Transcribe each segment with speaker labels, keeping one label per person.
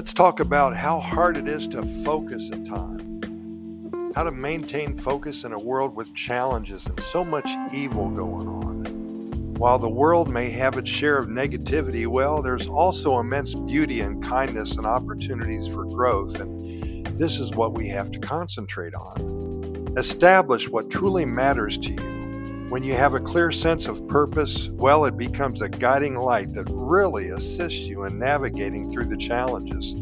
Speaker 1: Let's talk about how hard it is to focus at times. How to maintain focus in a world with challenges and so much evil going on. While the world may have its share of negativity, well, there's also immense beauty and kindness and opportunities for growth, and this is what we have to concentrate on. Establish what truly matters to you when you have a clear sense of purpose, well, it becomes a guiding light that really assists you in navigating through the challenges.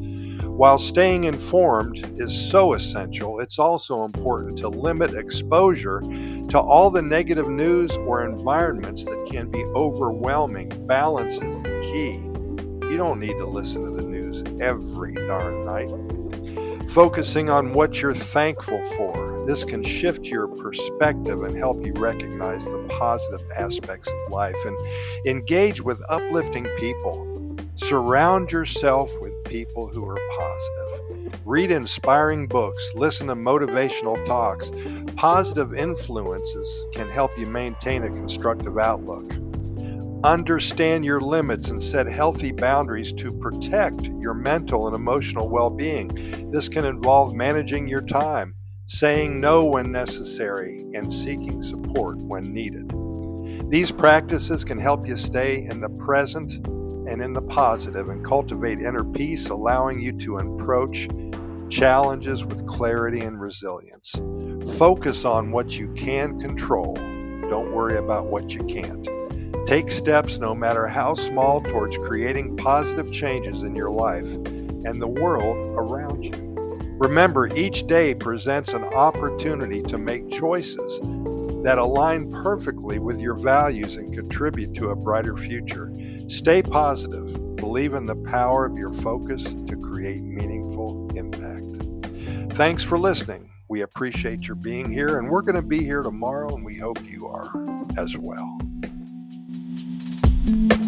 Speaker 1: While staying informed is so essential, it's also important to limit exposure to all the negative news or environments that can be overwhelming. Balance is the key. You don't need to listen to the news every darn night. Focusing on what you're thankful for. This can shift your perspective and help you recognize the positive aspects of life and engage with uplifting people. Surround yourself with people who are positive. Read inspiring books, listen to motivational talks. Positive influences can help you maintain a constructive outlook. Understand your limits and set healthy boundaries to protect your mental and emotional well being. This can involve managing your time, saying no when necessary, and seeking support when needed. These practices can help you stay in the present and in the positive and cultivate inner peace, allowing you to approach challenges with clarity and resilience. Focus on what you can control. Don't worry about what you can't. Take steps, no matter how small, towards creating positive changes in your life and the world around you. Remember, each day presents an opportunity to make choices that align perfectly with your values and contribute to a brighter future. Stay positive. Believe in the power of your focus to create meaningful impact. Thanks for listening. We appreciate your being here, and we're going to be here tomorrow, and we hope you are as well. Thank you.